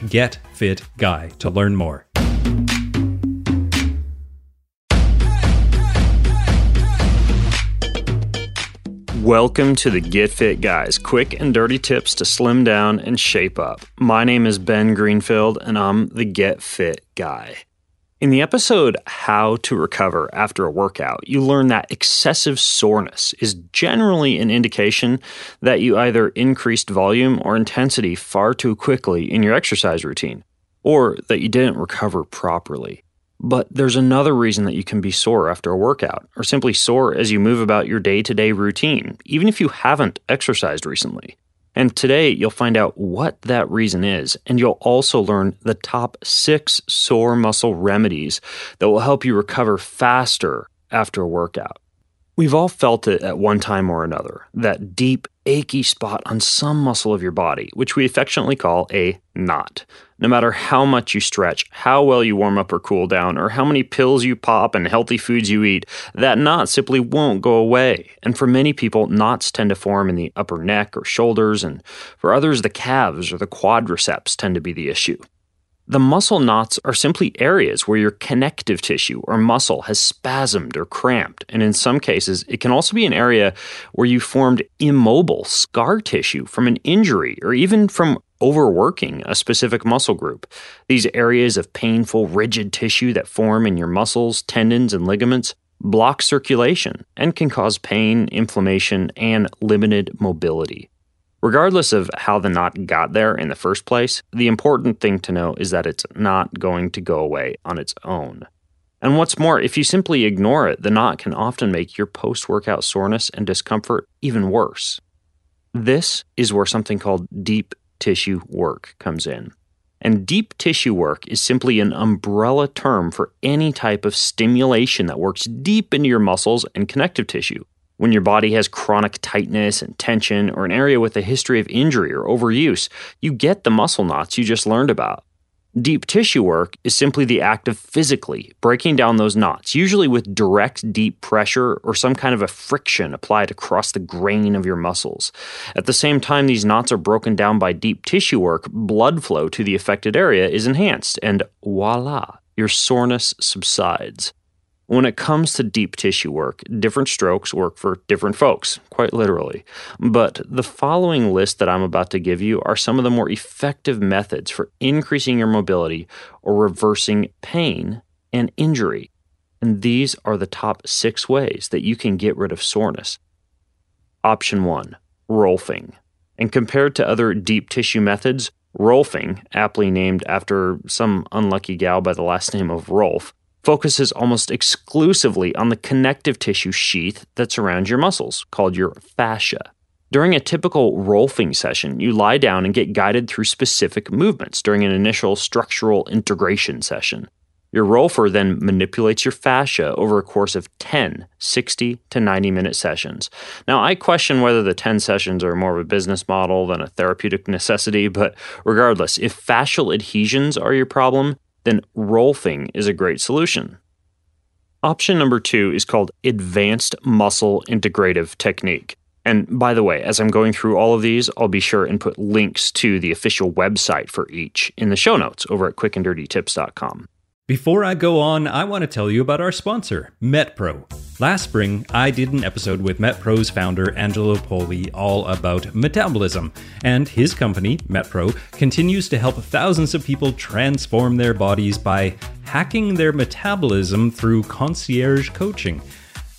getfitguy to learn more. Welcome to the Get Fit Guys, quick and dirty tips to slim down and shape up. My name is Ben Greenfield, and I'm the Get Fit Guy. In the episode How to Recover After a Workout, you learn that excessive soreness is generally an indication that you either increased volume or intensity far too quickly in your exercise routine, or that you didn't recover properly. But there's another reason that you can be sore after a workout, or simply sore as you move about your day to day routine, even if you haven't exercised recently. And today you'll find out what that reason is, and you'll also learn the top six sore muscle remedies that will help you recover faster after a workout. We've all felt it at one time or another that deep, achy spot on some muscle of your body, which we affectionately call a knot. No matter how much you stretch, how well you warm up or cool down, or how many pills you pop and healthy foods you eat, that knot simply won't go away. And for many people, knots tend to form in the upper neck or shoulders, and for others, the calves or the quadriceps tend to be the issue. The muscle knots are simply areas where your connective tissue or muscle has spasmed or cramped, and in some cases, it can also be an area where you formed immobile scar tissue from an injury or even from overworking a specific muscle group. These areas of painful, rigid tissue that form in your muscles, tendons, and ligaments block circulation and can cause pain, inflammation, and limited mobility. Regardless of how the knot got there in the first place, the important thing to know is that it's not going to go away on its own. And what's more, if you simply ignore it, the knot can often make your post workout soreness and discomfort even worse. This is where something called deep tissue work comes in. And deep tissue work is simply an umbrella term for any type of stimulation that works deep into your muscles and connective tissue. When your body has chronic tightness and tension, or an area with a history of injury or overuse, you get the muscle knots you just learned about. Deep tissue work is simply the act of physically breaking down those knots, usually with direct deep pressure or some kind of a friction applied across the grain of your muscles. At the same time these knots are broken down by deep tissue work, blood flow to the affected area is enhanced, and voila, your soreness subsides. When it comes to deep tissue work, different strokes work for different folks, quite literally. But the following list that I'm about to give you are some of the more effective methods for increasing your mobility or reversing pain and injury. And these are the top six ways that you can get rid of soreness. Option one Rolfing. And compared to other deep tissue methods, Rolfing, aptly named after some unlucky gal by the last name of Rolf, focuses almost exclusively on the connective tissue sheath that surrounds your muscles, called your fascia. During a typical Rolfing session, you lie down and get guided through specific movements during an initial structural integration session. Your Rolfer then manipulates your fascia over a course of 10, 60 to 90 minute sessions. Now, I question whether the 10 sessions are more of a business model than a therapeutic necessity, but regardless, if fascial adhesions are your problem, then Rolfing is a great solution. Option number two is called Advanced Muscle Integrative Technique. And by the way, as I'm going through all of these, I'll be sure and put links to the official website for each in the show notes over at quickanddirtytips.com. Before I go on, I want to tell you about our sponsor, MetPro. Last spring, I did an episode with MetPro's founder, Angelo Poli, all about metabolism. And his company, MetPro, continues to help thousands of people transform their bodies by hacking their metabolism through concierge coaching.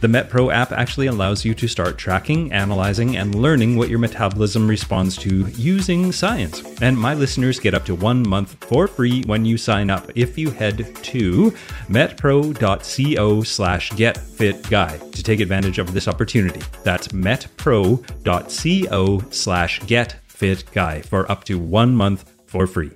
The MetPro app actually allows you to start tracking, analyzing, and learning what your metabolism responds to using science. And my listeners get up to one month for free when you sign up if you head to metpro.co slash getfitguy to take advantage of this opportunity. That's metpro.co slash getfitguy for up to one month for free.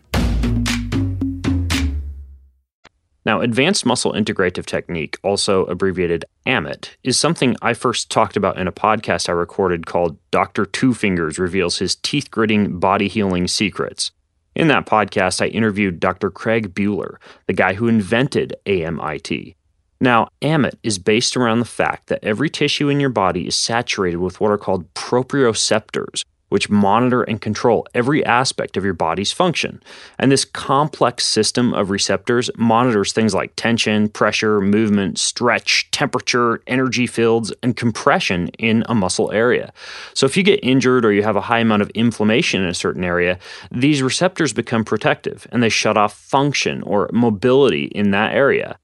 Now, advanced muscle integrative technique, also abbreviated AMIT, is something I first talked about in a podcast I recorded called Dr. Two Fingers Reveals His Teeth Gritting Body Healing Secrets. In that podcast, I interviewed Dr. Craig Buhler, the guy who invented AMIT. Now, AMIT is based around the fact that every tissue in your body is saturated with what are called proprioceptors, which monitor and control every aspect of your body's function. And this complex system of receptors monitors things like tension, pressure, movement, stretch, temperature, energy fields, and compression in a muscle area. So if you get injured or you have a high amount of inflammation in a certain area, these receptors become protective and they shut off function or mobility in that area.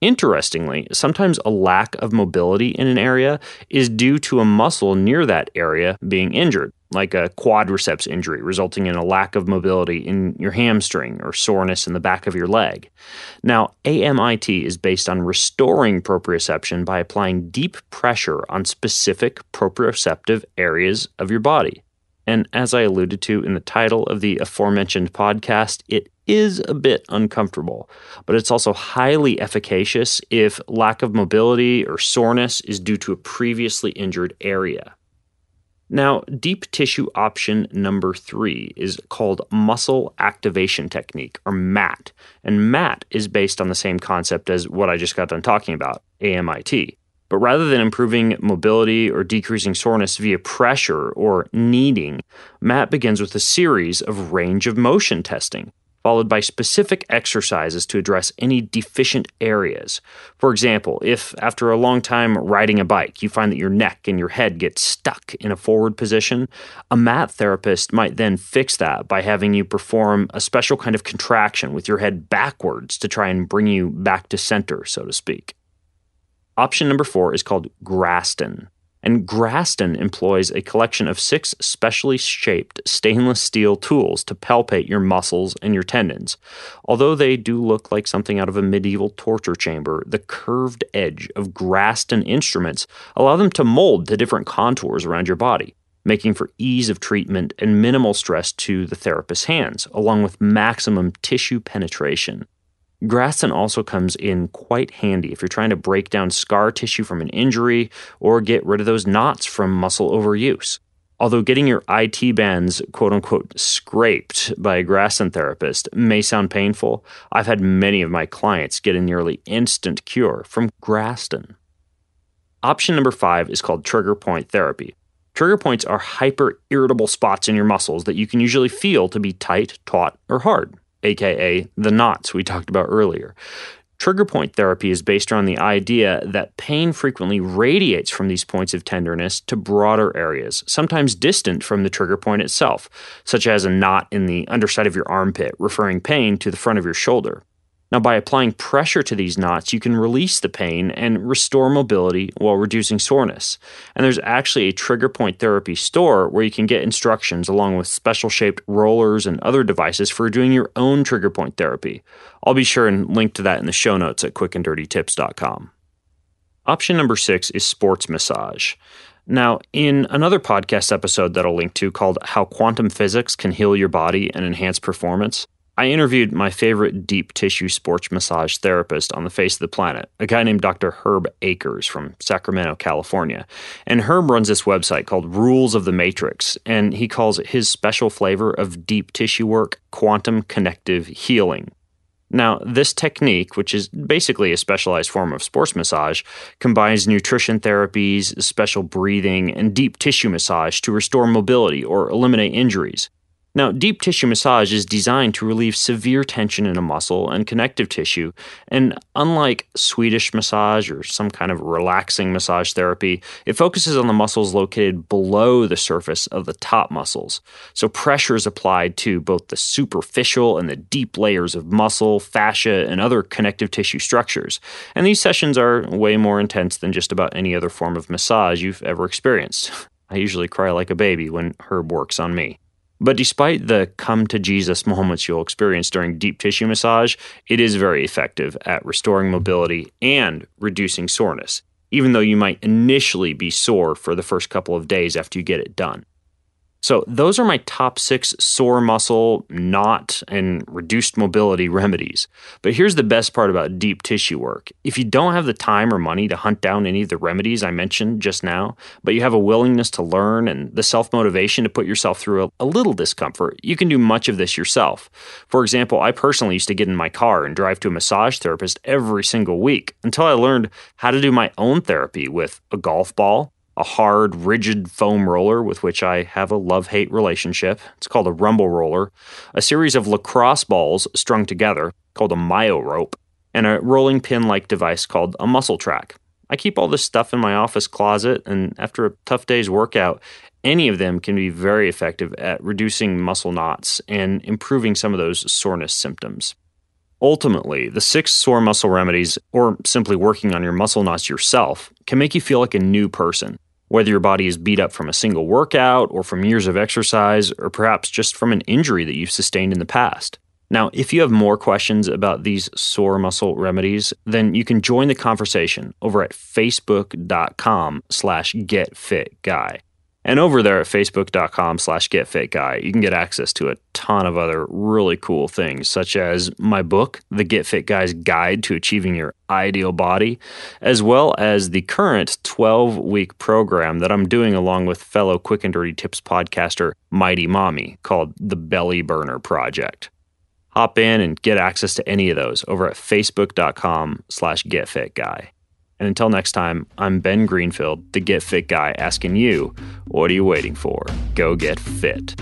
Interestingly, sometimes a lack of mobility in an area is due to a muscle near that area being injured like a quadriceps injury, resulting in a lack of mobility in your hamstring or soreness in the back of your leg. Now, AMIT is based on restoring proprioception by applying deep pressure on specific proprioceptive areas of your body. And as I alluded to in the title of the aforementioned podcast, it is a bit uncomfortable, but it's also highly efficacious if lack of mobility or soreness is due to a previously injured area. Now, deep tissue option number three is called muscle activation technique, or MAT. And MAT is based on the same concept as what I just got done talking about, AMIT. But rather than improving mobility or decreasing soreness via pressure or kneading, MAT begins with a series of range of motion testing followed by specific exercises to address any deficient areas. For example, if after a long time riding a bike you find that your neck and your head get stuck in a forward position, a mat therapist might then fix that by having you perform a special kind of contraction with your head backwards to try and bring you back to center, so to speak. Option number four is called Graston and Graston employs a collection of six specially shaped stainless steel tools to palpate your muscles and your tendons. Although they do look like something out of a medieval torture chamber, the curved edge of Graston instruments allow them to mold to different contours around your body, making for ease of treatment and minimal stress to the therapist's hands, along with maximum tissue penetration. Graston also comes in quite handy if you're trying to break down scar tissue from an injury or get rid of those knots from muscle overuse. Although getting your IT bands quote unquote scraped by a Graston therapist may sound painful, I've had many of my clients get a nearly instant cure from Graston. Option number five is called trigger point therapy. Trigger points are hyper irritable spots in your muscles that you can usually feel to be tight, taut, or hard aka the knots we talked about earlier. Trigger point therapy is based around the idea that pain frequently radiates from these points of tenderness to broader areas, sometimes distant from the trigger point itself, such as a knot in the underside of your armpit, referring pain to the front of your shoulder. Now, by applying pressure to these knots, you can release the pain and restore mobility while reducing soreness. And there's actually a trigger point therapy store where you can get instructions along with special shaped rollers and other devices for doing your own trigger point therapy. I'll be sure and link to that in the show notes at quickanddirtytips.com. Option number six is sports massage. Now, in another podcast episode that I'll link to called How Quantum Physics Can Heal Your Body and Enhance Performance, I interviewed my favorite deep tissue sports massage therapist on the face of the planet, a guy named Dr. Herb Akers from Sacramento, California. And Herb runs this website called Rules of the Matrix, and he calls it his special flavor of deep tissue work quantum connective healing. Now, this technique, which is basically a specialized form of sports massage, combines nutrition therapies, special breathing, and deep tissue massage to restore mobility or eliminate injuries. Now, deep tissue massage is designed to relieve severe tension in a muscle and connective tissue, and unlike Swedish massage or some kind of relaxing massage therapy, it focuses on the muscles located below the surface of the top muscles. So, pressure is applied to both the superficial and the deep layers of muscle, fascia, and other connective tissue structures. And these sessions are way more intense than just about any other form of massage you've ever experienced. I usually cry like a baby when Herb works on me. But despite the come to Jesus moments you'll experience during deep tissue massage, it is very effective at restoring mobility and reducing soreness, even though you might initially be sore for the first couple of days after you get it done. So, those are my top six sore muscle, knot, and reduced mobility remedies. But here's the best part about deep tissue work. If you don't have the time or money to hunt down any of the remedies I mentioned just now, but you have a willingness to learn and the self motivation to put yourself through a, a, little discomfort, you can do much of this yourself. For example, I personally used to get in my car and drive to a massage therapist every single week until I learned how to do my own therapy with a golf ball a hard, rigid foam roller with which I have a love hate relationship. It's called a rumble roller, a series of lacrosse balls strung together called a myo rope, and a rolling pin like device called a muscle track. I keep all this stuff in my office closet, and after a tough day's workout, any of them can be very effective at reducing muscle knots and improving some of those soreness symptoms. Ultimately, the six sore muscle remedies, or simply working on your muscle knots yourself, can make you feel like a new person. Whether your body is beat up from a single workout, or from years of exercise, or perhaps just from an injury that you've sustained in the past. Now, if you have more questions about these sore muscle remedies, then you can join the conversation over at facebook.com slash getfitguy. And over there at facebook.com slash getfitguy, you can get access to a ton of other really cool things, such as my book, The Get Fit Guy's Guide to Achieving Your Ideal Body, as well as the current 12 week program that I'm doing along with fellow Quick and Dirty Tips podcaster Mighty Mommy called The Belly Burner Project. Hop in and get access to any of those over at facebook.com slash getfitguy. And until next time, I'm Ben Greenfield, the Get Fit guy, asking you, what are you waiting for? Go get fit.